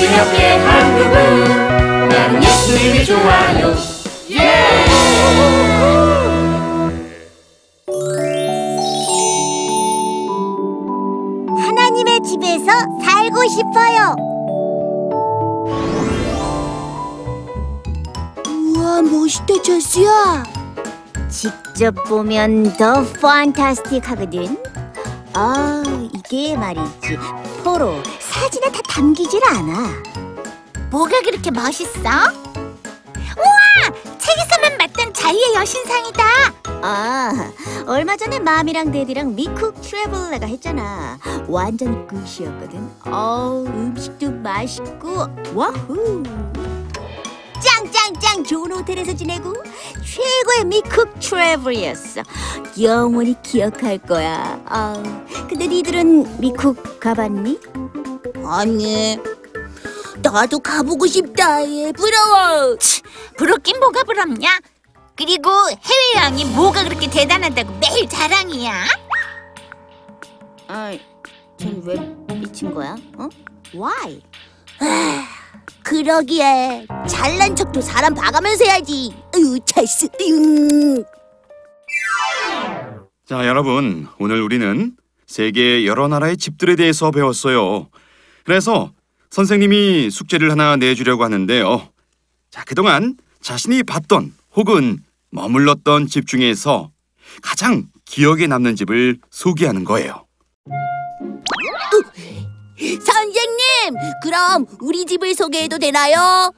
기억해 한국은 나는 예수님이 좋아요 예! 하나님의 집에서 살고 싶어요. 우와, 멋있다, 제스야. 직접 보면 더 판타스틱하거든. 아, 이게 말이지. 포로 사진에 다 담기질 않아. 뭐가 그렇게 멋있어? 우와! 책에서만 봤던 자유의 여신상이다. 아, 얼마 전에 맘이랑 데디랑 미쿡 트래블레가 했잖아. 완전 끝이었거든. 어우, 음식도 맛있고, 와후! 짱짱짱 좋은 호텔에서 지내고 최고의 미쿡 트래블이었어. 영원히 기억할 거야. 아, 근데 니들은 미쿡 가봤니? 아니, 나도 가보고 싶다. 예, 부러워. 부럽긴 뭐가 부럽냐? 그리고 해외여행이 뭐가 그렇게 대단하다고 매일 자랑이야? 아, 쟤왜 미친 거야? 어? Why? 그러기에 잘난 척도 사람 봐가면서 해야지. 으유, 찰스. 으유. 자, 여러분, 오늘 우리는 세계 여러 나라의 집들에 대해서 배웠어요. 그래서 선생님이 숙제를 하나 내주려고 하는데요. 자, 그동안 자신이 봤던 혹은 머물렀던 집 중에서 가장 기억에 남는 집을 소개하는 거예요. 선생님, 그럼 우리 집을 소개해도 되나요?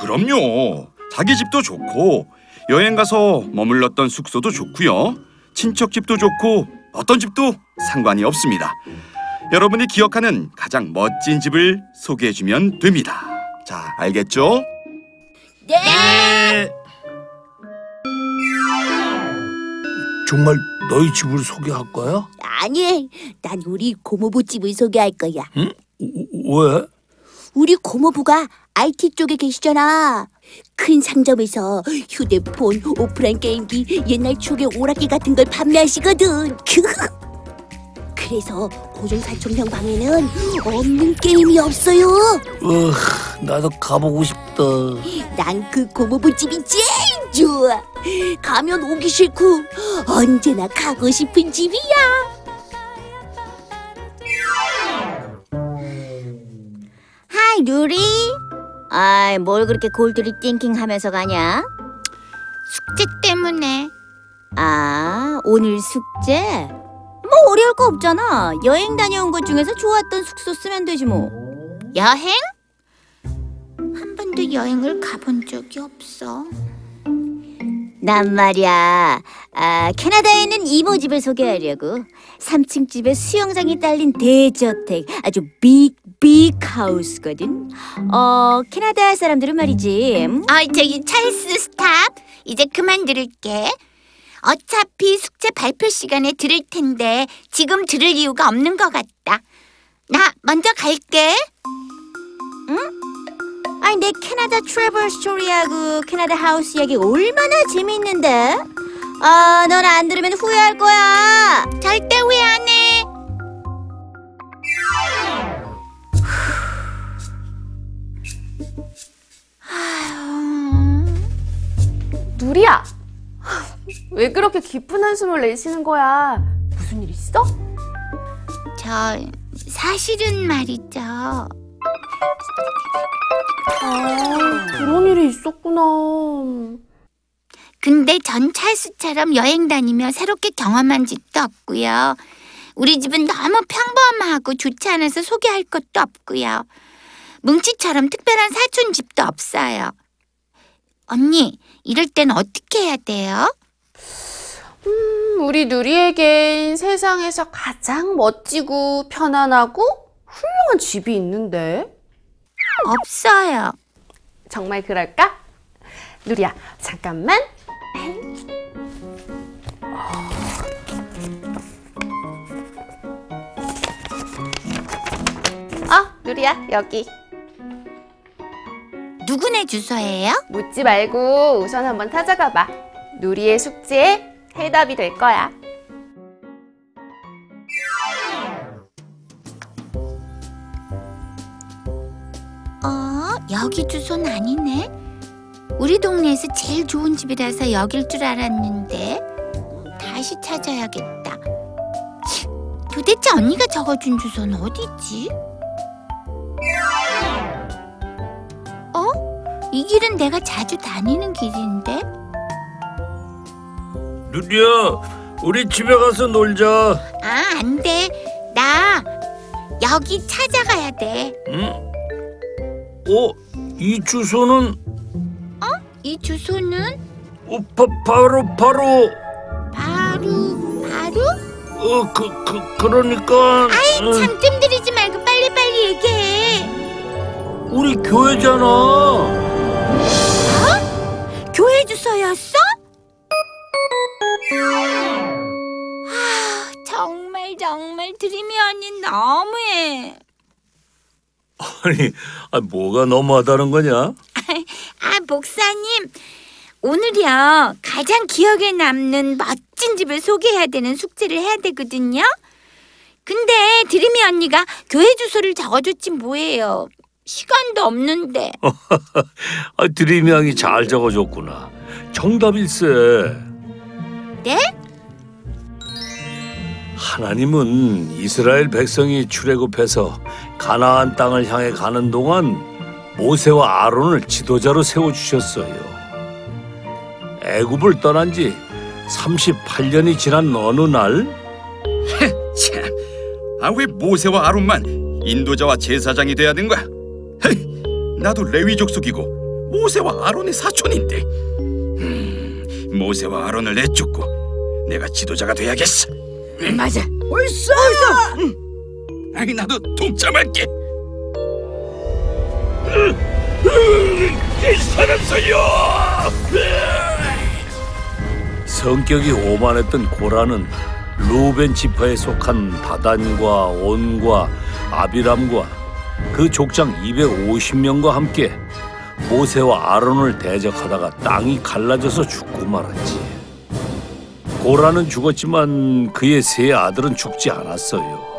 그럼요. 자기 집도 좋고 여행 가서 머물렀던 숙소도 좋고요. 친척 집도 좋고 어떤 집도 상관이 없습니다. 여러분이 기억하는 가장 멋진 집을 소개해 주면 됩니다. 자, 알겠죠? 네. 정말 너희 집을 소개할 거야? 아니, 난 우리 고모부 집을 소개할 거야. 우- 왜? 우리 고모부가 IT 쪽에 계시잖아. 큰 상점에서 휴대폰, 오프라인 게임기, 옛날 추억의 오락기 같은 걸 판매하시거든. 그래서 고종사촌형 방에는 없는 게임이 없어요. 으, 나도 가보고 싶다. 난 그 고모부 집이 제일 좋아. 가면 오기 싫고 언제나 가고 싶은 집이야. 하이, 누리. 아이, 뭘 그렇게 골드리 띵킹 하면서 가냐? 숙제 때문에. 아, 오늘 숙제? 뭐 어려울 거 없잖아. 여행 다녀온 것 중에서 좋았던 숙소 쓰면 되지 뭐. 여행? 한 번도 여행을 가본 적이 없어. 난 말이야. 아, 캐나다에 있는 이모 집을 소개하려고. 3층 집에 수영장이 딸린 대저택. 아주 big, big house거든. 어, 캐나다 사람들은 말이지. 음, 아, 저기 찰스 stop. 이제 그만 들을게. 어차피 숙제 발표 시간에 들을 텐데 지금 들을 이유가 없는 것 같다. 나 먼저 갈게. 아니, 내 Canada travel story하고 Canada house 이야기 얼마나 재밌는데? 아, 넌 안 들으면 후회할 거야. 절대 후회 안 해. 누리야! 왜 그렇게 깊은 한숨을 내쉬는 거야? 무슨 일 있어? 저 사실은 말이죠. 아, 그런 일이 있었구나. 근데 전 찰수처럼 여행 다니며 새롭게 경험한 집도 없고요. 우리 집은 너무 평범하고 좋지 않아서 소개할 것도 없고요. 뭉치처럼 특별한 사촌 집도 없어요. 언니, 이럴 땐 어떻게 해야 돼요? 음, 우리 누리에겐 세상에서 가장 멋지고 편안하고 훌륭한 집이 있는데. 없어요. 정말 그럴까? 누리야, 잠깐만. 어, 누리야, 여기. 누구네 주소예요? 묻지 말고 우선 한번 찾아가 봐. 누리의 숙제에 해답이 될 거야. 여기 주소는 아니네. 우리 동네에서 제일 좋은 집이라서 여길 줄 알았는데 다시 찾아야겠다. 도대체 언니가 적어준 주소는 어디지? 어? 이 길은 내가 자주 다니는 길인데? 누리야, 우리 집에 가서 놀자. 아, 안 돼. 나 여기 찾아가야 돼. 응? 어, 이 주소는 이 주소는 어, 바, 바로 바로 바로 바로? 어, 그, 그 그러니까 아이 어, 참 뜸들이지 말고 빨리빨리 얘기해. 우리 교회잖아. 아니, 아, 뭐가 너무하다는 거냐? 아, 목사님. 오늘이요. 가장 기억에 남는 멋진 집을 소개해야 되는 숙제를 해야 되거든요. 근데 드림이 언니가 교회 주소를 적어줬지 뭐예요. 시간도 없는데. 아, 드림 양이 잘 적어줬구나. 정답일세. 네? 하나님은 이스라엘 백성이 출애굽해서 가나안 땅을 향해 가는 동안 모세와 아론을 지도자로 세워 주셨어요. 애굽을 떠난 지 38년이 지난 어느 날 참, 아왜 모세와 아론만 인도자와 제사장이 돼야 된 거야? 나도 레위 족 속이고 모세와 아론의 사촌인데. 음, 모세와 아론을 내쫓고 내가 지도자가 돼야겠어. 맞아. 옳소. 옳소. 아니 나도 동참할게. 성격이 오만했던 고라는 루벤 지파에 속한 다단과 온과 아비람과 그 족장 250명과 함께 모세와 아론을 대적하다가 땅이 갈라져서 죽고 말았지. 고라는 죽었지만 그의 세 아들은 죽지 않았어요.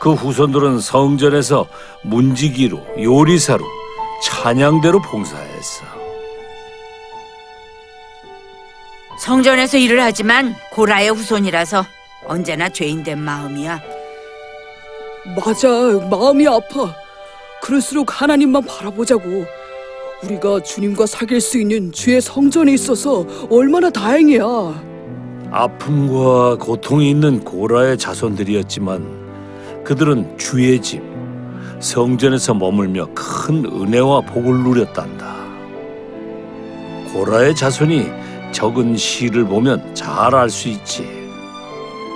그 후손들은 성전에서 문지기로 요리사로 찬양대로 봉사했어. 성전에서 일을 하지만 고라의 후손이라서 언제나 죄인된 마음이야. 맞아, 마음이 아파. 그럴수록 하나님만 바라보자고. 우리가 주님과 사귈 수 있는 주의 성전에 있어서 얼마나 다행이야. 아픔과 고통이 있는 고라의 자손들이었지만 그들은 주의 집 성전에서 머물며 큰 은혜와 복을 누렸단다. 고라의 자손이 적은 시를 보면 잘 알 수 있지.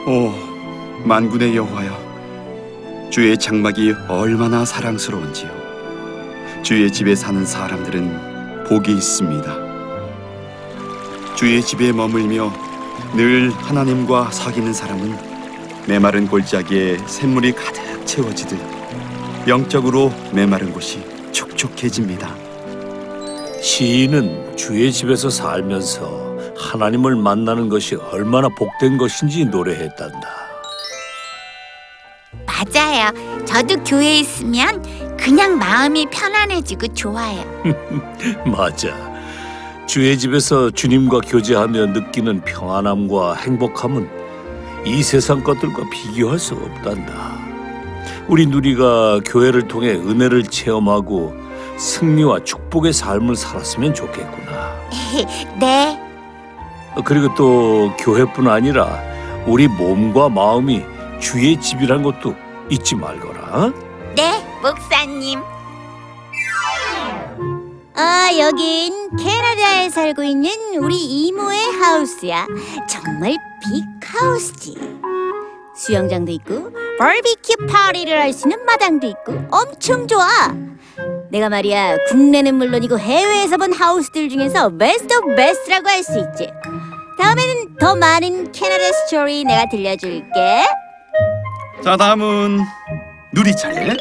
오, 만군의 여호와여, 주의 장막이 얼마나 사랑스러운지요. 주의 집에 사는 사람들은 복이 있습니다. 주의 집에 머물며 늘 하나님과 사귀는 사람은 메마른 골짜기에 샘물이 가득 채워지듯 영적으로 메마른 곳이 촉촉해집니다. 시인은 주의 집에서 살면서 하나님을 만나는 것이 얼마나 복된 것인지 노래했단다. 맞아요. 저도 교회에 있으면 그냥 마음이 편안해지고 좋아요. 맞아. 주의 집에서 주님과 교제하며 느끼는 평안함과 행복함은 이 세상 것들과 비교할 수 없단다. 우리 누리가 교회를 통해 은혜를 체험하고 승리와 축복의 삶을 살았으면 좋겠구나. 네. 그리고 또 교회뿐 아니라 우리 몸과 마음이 주의 집이란 것도 잊지 말거라. 네, 목사님. 아, 여긴 캐나다에 살고 있는 우리 이모의 house야. 정말 big house지. 수영장도 있고 바비큐 파티를 할 수 있는 마당도 있고 엄청 좋아. 내가 말이야 국내는 물론이고 해외에서 본 house들 중에서 best of best라고 할 수 있지. 다음에는 더 많은 캐나다 스토리 내가 들려줄게. 자, 다음은 누리 차례.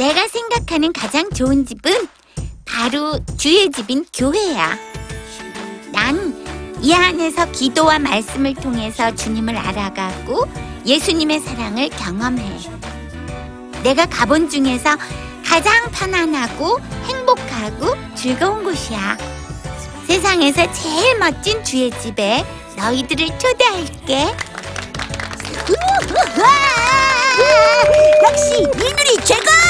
내가 생각하는 가장 좋은 집은 바로 주의 집인 교회야. 난 이 안에서 기도와 말씀을 통해서 주님을 알아가고 예수님의 사랑을 경험해. 내가 가본 중에서 가장 편안하고 행복하고 즐거운 곳이야. 세상에서 제일 멋진 주의 집에 너희들을 초대할게. 우와! 역시 이누이 최고!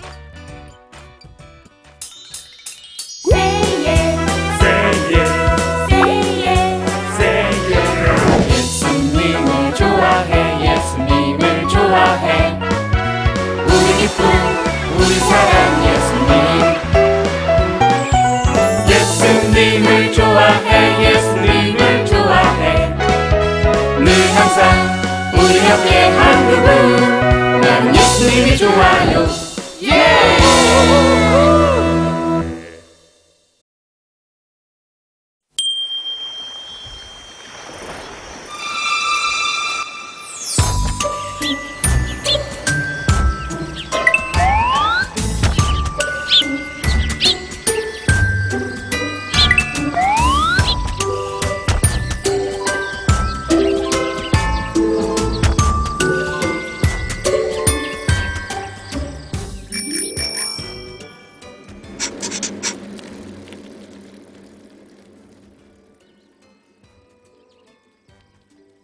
우리 함께 한국은 난 예수님이 좋아요.